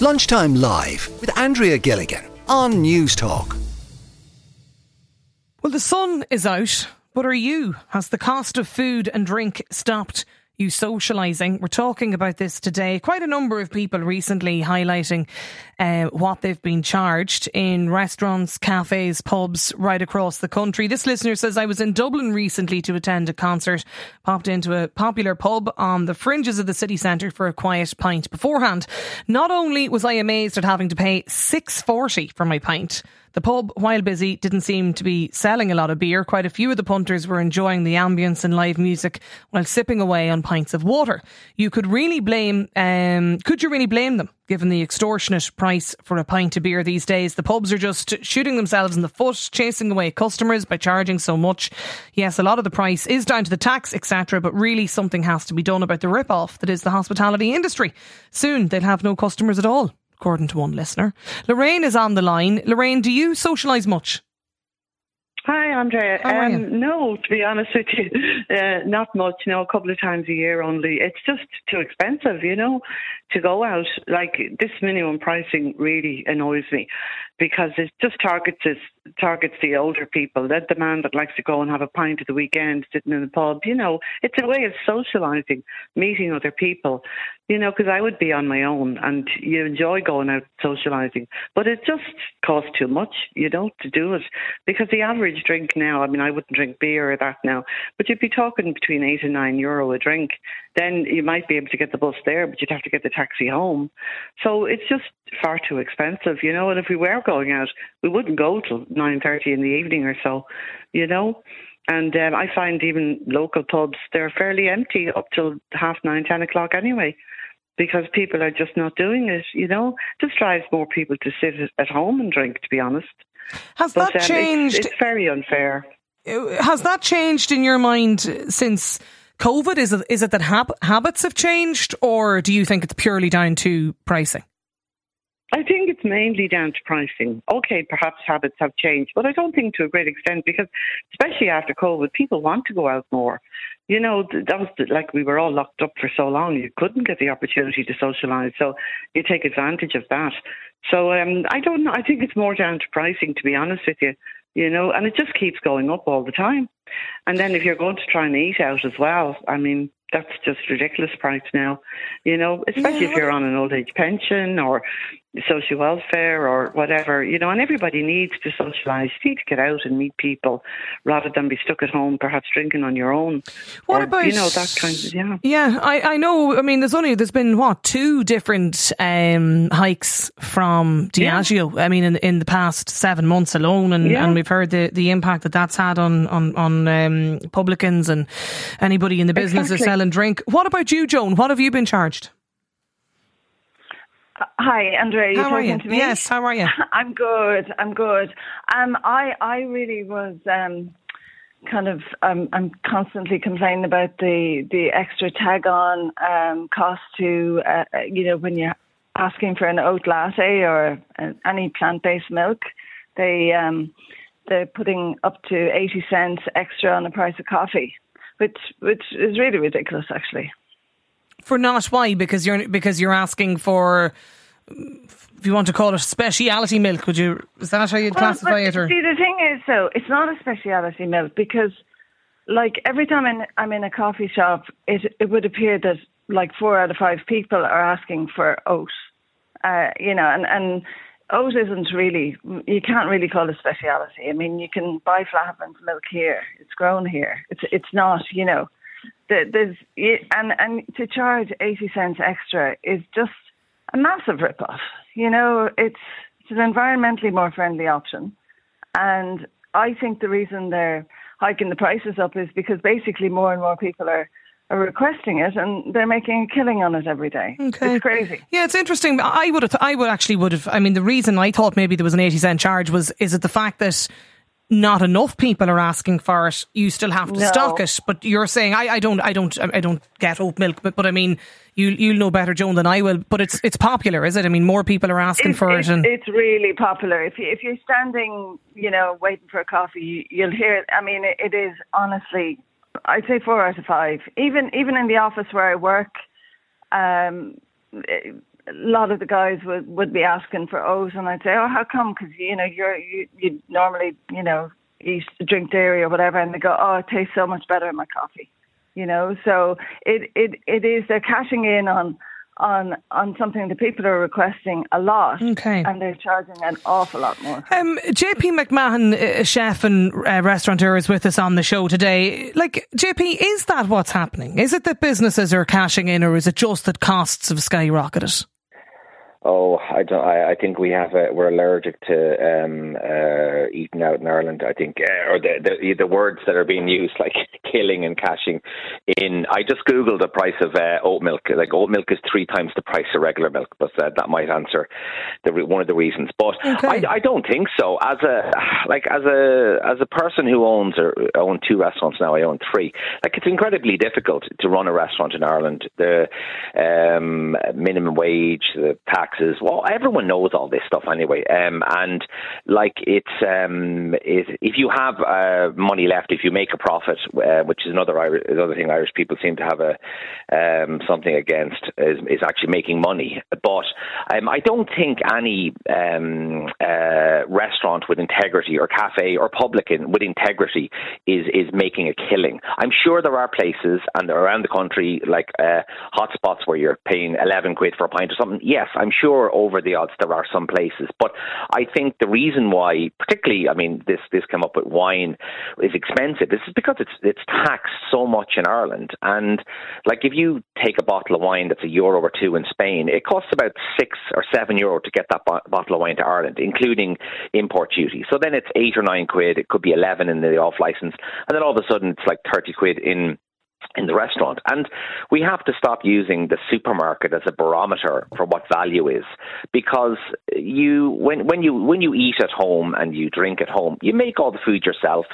Lunchtime Live with Andrea Gilligan on Newstalk. Well, the sun is out, but are you? Has the cost of food and drink stopped? You socialising. We're talking about this today. Quite a number of people recently highlighting uh, what they've been charged in restaurants, cafes, pubs right across the country. This listener says, I was in Dublin recently to attend a concert, popped into a popular pub on the fringes of the city centre for a quiet pint beforehand. Not only was I amazed at having to pay 6.40 for my pint, the pub, while busy, didn't seem to be selling a lot of beer. Quite a few of the punters were enjoying the ambience and live music while sipping away on pints of water. You could really blame, um, could you really blame them? Given the extortionate price for a pint of beer these days, the pubs are just shooting themselves in the foot, chasing away customers by charging so much. Yes, a lot of the price is down to the tax, etc., but really something has to be done about the rip-off that is the hospitality industry. Soon they'll have no customers at all according to one listener. Lorraine is on the line. Lorraine, do you socialise much? Hi, Andrea. Um, no, to be honest with you, uh, not much. You know, a couple of times a year only. It's just too expensive, you know, to go out. Like this minimum pricing really annoys me because it just targets us, targets the older people, that the man that likes to go and have a pint at the weekend, sitting in the pub. You know, it's a way of socialising, meeting other people. You know, because I would be on my own, and you enjoy going out socialising, but it just costs too much, you know, to do it. Because the average drink now, I mean, I wouldn't drink beer or that now, but you'd be talking between eight and nine euro a drink. Then you might be able to get the bus there, but you'd have to get the taxi home. So it's just far too expensive, you know. And if we were going out, we wouldn't go till nine thirty in the evening or so, you know. And um, I find even local pubs they're fairly empty up till half nine, ten o'clock anyway, because people are just not doing it. You know, just drives more people to sit at home and drink. To be honest, has but, that um, changed? It's, it's very unfair. Uh, has that changed in your mind since? COVID? Is it is it that hab- habits have changed, or do you think it's purely down to pricing? I think it's mainly down to pricing. Okay, perhaps habits have changed, but I don't think to a great extent because, especially after COVID, people want to go out more. You know, that was like we were all locked up for so long, you couldn't get the opportunity to socialise. So you take advantage of that. So um, I don't know. I think it's more down to pricing, to be honest with you. You know, and it just keeps going up all the time. And then if you're going to try and eat out as well, I mean, that's just ridiculous price now, you know, especially yeah. if you're on an old age pension or social welfare or whatever, you know, and everybody needs to socialise. You need to get out and meet people rather than be stuck at home, perhaps drinking on your own. What or, about, you know, that kind of, yeah. Yeah, I, I know, I mean, there's only, there's been what, two different um, hikes from Diageo, yeah. I mean, in, in the past seven months alone, and, yeah. and we've heard the, the impact that that's had on, on, on um, publicans and anybody in the business exactly. Selling drink. What about you, Joan? What have you been charged? Hi, Andrea. How are you? Yes, how are you? I'm good. I'm good. Um, I I really was um, kind of um, I'm constantly complaining about the the extra tag on um, cost to uh, you know when you're asking for an oat latte or uh, any plant based milk, they um, they're putting up to eighty cents extra on the price of coffee, which which is really ridiculous actually. For not why? Because you're because you're asking for if you want to call it speciality milk, would you? Is that how you'd well, classify it? Or? See, the thing is, though, it's not a speciality milk because, like, every time I'm in, I'm in a coffee shop, it it would appear that like four out of five people are asking for oat. Uh, you know, and and oat isn't really you can't really call it speciality. I mean, you can buy Flahavan's milk here; it's grown here. It's it's not, you know. There's and and to charge eighty cents extra is just a massive rip-off. You know, it's it's an environmentally more friendly option, and I think the reason they're hiking the prices up is because basically more and more people are are requesting it and they're making a killing on it every day. Okay. It's crazy. Yeah, it's interesting. I would have, I would actually would have, I mean, the reason I thought maybe there was an 80 cent charge was, is it the fact that not enough people are asking for it, you still have to no. stock it. But you're saying I, I don't I don't I don't get oat milk, but, but I mean you you'll know better, Joan, than I will. But it's it's popular, is it? I mean, more people are asking it's, for it's, it, and it's really popular. If you if you're standing, you know, waiting for a coffee, you, will hear. It. I mean, it, it is honestly, I'd say four out of five. Even even in the office where I work, um, a lot of the guys would would be asking for O's, and I'd say, "Oh, how come? Because you know you're you you normally you know eat drink dairy or whatever," and they go, "Oh, it tastes so much better in my coffee," you know. So it it it is they're cashing in on on on something that people are requesting a lot, okay. and they're charging an awful lot more. Um, JP McMahon, a chef and uh, restaurateur, is with us on the show today. Like JP, is that what's happening? Is it that businesses are cashing in, or is it just that costs have skyrocketed? Oh, I don't. I, I think we have a, we're allergic to um, uh, eating out in Ireland. I think, uh, or the, the the words that are being used, like killing and cashing in. I just googled the price of uh, oat milk. Like oat milk is three times the price of regular milk, but uh, that might answer the one of the reasons. But okay. I, I don't think so. As a like as a as a person who owns or own two restaurants now, I own three. Like it's incredibly difficult to run a restaurant in Ireland. The um, minimum wage, the tax taxes. Well, everyone knows all this stuff anyway. Um, and like it's um, it, if you have uh, money left, if you make a profit, uh, which is another another thing Irish people seem to have a um, something against is, is, actually making money. But um, I don't think any um, uh, restaurant with integrity or cafe or publican with integrity is is making a killing. I'm sure there are places and around the country like uh, hotspots where you're paying 11 quid for a pint or something. Yes, I'm sure over the odds there are some places, but I think the reason why, particularly, I mean, this this came up with wine is expensive. This is because it's it's taxed so much in Ireland, and like if you take a bottle of wine that's a euro or two in Spain, it costs about six or seven euro to get that bo- bottle of wine to Ireland, including import duty. So then it's eight or nine quid. It could be eleven in the off license, and then all of a sudden it's like thirty quid in in the restaurant. And we have to stop using the supermarket as a barometer for what value is because you when when you when you eat at home and you drink at home, you make all the food yourself.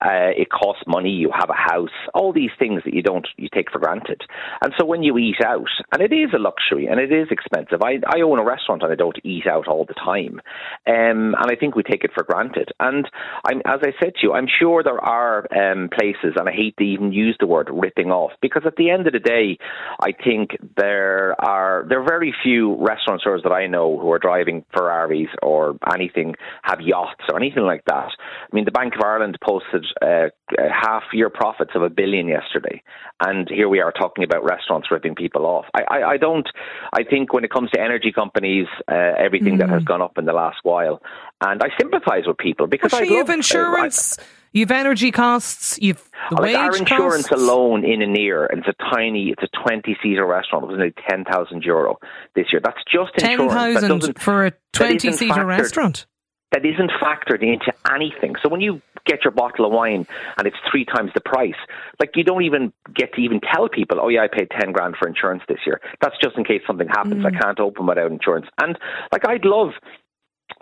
Uh, it costs money, you have a house, all these things that you don't you take for granted. And so when you eat out, and it is a luxury and it is expensive. I I own a restaurant and I don't eat out all the time. Um, and I think we take it for granted. And I'm as I said to you, I'm sure there are um, places and I hate to even use the word ripping off because at the end of the day, I think there are there are very few restaurateurs that I know who are driving Ferraris or anything, have yachts or anything like that. I mean, the Bank of Ireland posted uh, half year profits of a billion yesterday, and here we are talking about restaurants ripping people off. I, I, I don't. I think when it comes to energy companies, uh, everything mm. that has mm. gone up in the last while, and I sympathise with people because well, I have insurance. Uh, I, You've energy costs. You've the like wage our insurance costs. alone in an year, and it's a tiny, it's a twenty-seater restaurant. It was only ten thousand euro this year. That's just ten thousand for a twenty-seater restaurant. That isn't factored into anything. So when you get your bottle of wine and it's three times the price, like you don't even get to even tell people, oh yeah, I paid ten grand for insurance this year. That's just in case something happens. Mm. I can't open without insurance. And like I'd love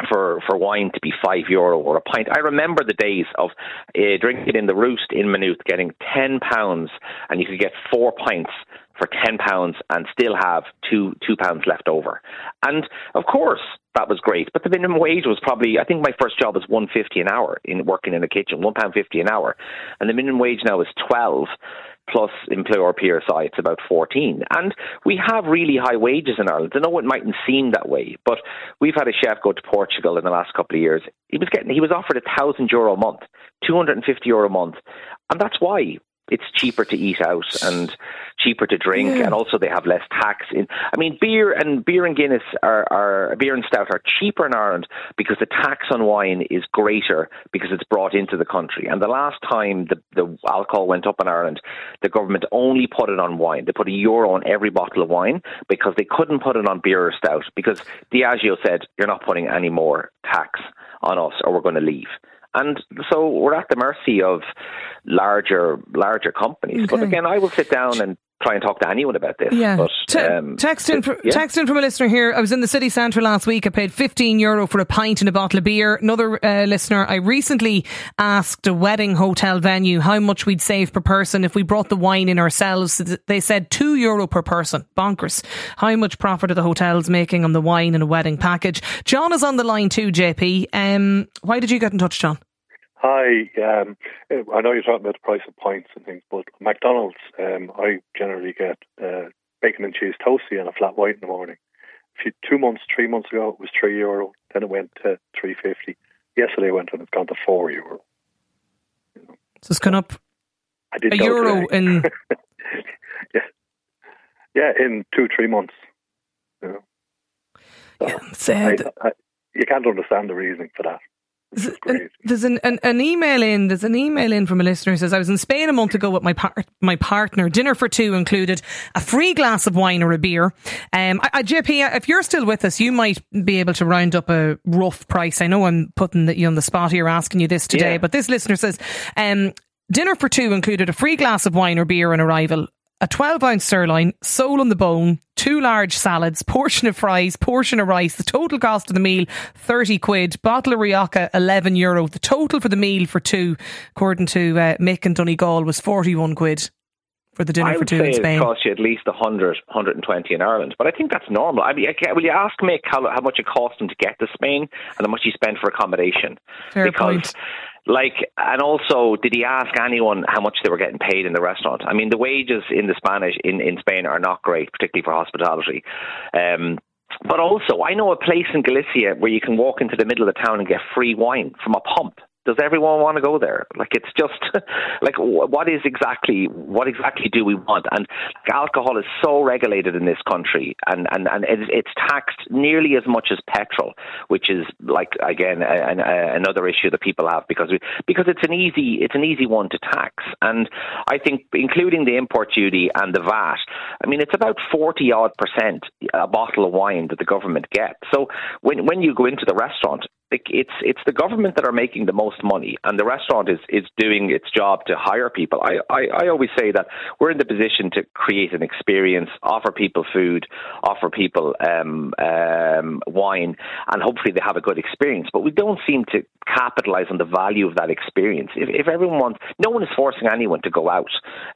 for for wine to be five euro or a pint. I remember the days of uh, drinking in the Roost in Maynooth, getting ten pounds, and you could get four pints for ten pounds and still have two two pounds left over. And of course, that was great. But the minimum wage was probably I think my first job was one fifty an hour in working in a kitchen, one pound fifty an hour, and the minimum wage now is twelve plus employer PRSI, it's about 14. And we have really high wages in Ireland. I know it mightn't seem that way, but we've had a chef go to Portugal in the last couple of years. He was getting, he was offered a thousand euro a month, 250 euro a month. And that's why it's cheaper to eat out and cheaper to drink, yeah. and also they have less tax. In I mean, beer and beer and Guinness are, are beer and stout are cheaper in Ireland because the tax on wine is greater because it's brought into the country. And the last time the the alcohol went up in Ireland, the government only put it on wine. They put a euro on every bottle of wine because they couldn't put it on beer or stout because Diageo said you're not putting any more tax on us or we're going to leave. And so we're at the mercy of larger larger companies. Okay. But again, I will sit down and try and talk to anyone about this. Yeah. But, Te- um, text, in from, yeah. text in from a listener here. I was in the city centre last week. I paid 15 euro for a pint and a bottle of beer. Another uh, listener, I recently asked a wedding hotel venue how much we'd save per person if we brought the wine in ourselves. They said 2 euro per person. Bonkers. How much profit are the hotels making on the wine in a wedding package? John is on the line too, JP. Um, why did you get in touch, John? Hi, um, I know you're talking about the price of pints and things, but McDonald's, um, I generally get uh, bacon and cheese toasty and a flat white in the morning. few, two months, three months ago, it was three euro. Then it went to three fifty. Yesterday it went and it's gone to four euro. You know. So it's gone up a euro in. yeah, yeah, in two three months. You know. So yeah, I, I, you can't understand the reasoning for that. There's an, an, an, email in. There's an email in from a listener who says I was in Spain a month ago with my par- my partner. Dinner for two included a free glass of wine or a beer. Um, I, I, JP, if you're still with us, you might be able to round up a rough price. I know I'm putting that you on the spot here, asking you this today, yeah. but this listener says, um, Dinner for two included a free glass of wine or beer on arrival, a 12 ounce sirloin, sole on the bone, two large salads, portion of fries, portion of rice. The total cost of the meal, 30 quid. Bottle of Rioja, 11 euro. The total for the meal for two, according to uh, Mick and Donegal, was 41 quid for the dinner I for two in Spain. it cost you at least 100, 120 in Ireland, but I think that's normal. I mean, will you ask Mick how, how much it cost him to get to Spain and how much he spent for accommodation? Fair because point. Like, and also, did he ask anyone how much they were getting paid in the restaurant? I mean, the wages in the Spanish in, in Spain are not great, particularly for hospitality. Um, but also, I know a place in Galicia where you can walk into the middle of the town and get free wine from a pump does everyone want to go there? Like it's just like what is exactly what exactly do we want? And alcohol is so regulated in this country, and and and it's taxed nearly as much as petrol, which is like again another issue that people have because we, because it's an easy it's an easy one to tax, and I think including the import duty and the VAT, I mean it's about forty odd percent a bottle of wine that the government gets. So when when you go into the restaurant, it's it's the government that are making the most money, and the restaurant is is doing its job to hire people. I, I, I always say that we're in the position to create an experience, offer people food, offer people um, um, wine, and hopefully they have a good experience. But we don't seem to capitalize on the value of that experience. If, if everyone wants, no one is forcing anyone to go out,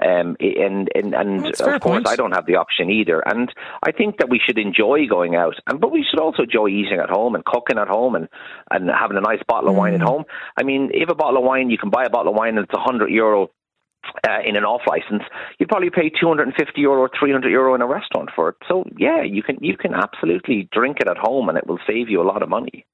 um, and and, and of course point. I don't have the option either. And I think that we should enjoy going out, and but we should also enjoy eating at home and cooking at home and and having a nice bottle of wine at mm. home. I mean, if a bottle of wine, you can buy a bottle of wine and it's a hundred euro uh, in an off license, you'd probably pay 250 euro or 300 euro in a restaurant for it. So yeah, you can you can absolutely drink it at home, and it will save you a lot of money.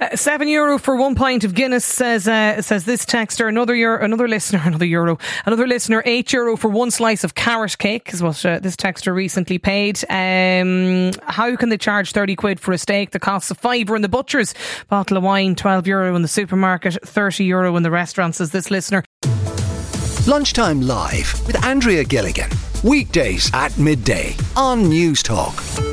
Uh, seven euro for one pint of Guinness says uh, says this texter. Another euro, another listener, another euro, another listener. Eight euro for one slice of carrot cake is what uh, this texter recently paid. Um, how can they charge thirty quid for a steak? The cost of fiver in the butchers. Bottle of wine, twelve euro in the supermarket, thirty euro in the restaurant. Says this listener. Lunchtime live with Andrea Gilligan weekdays at midday on Newstalk.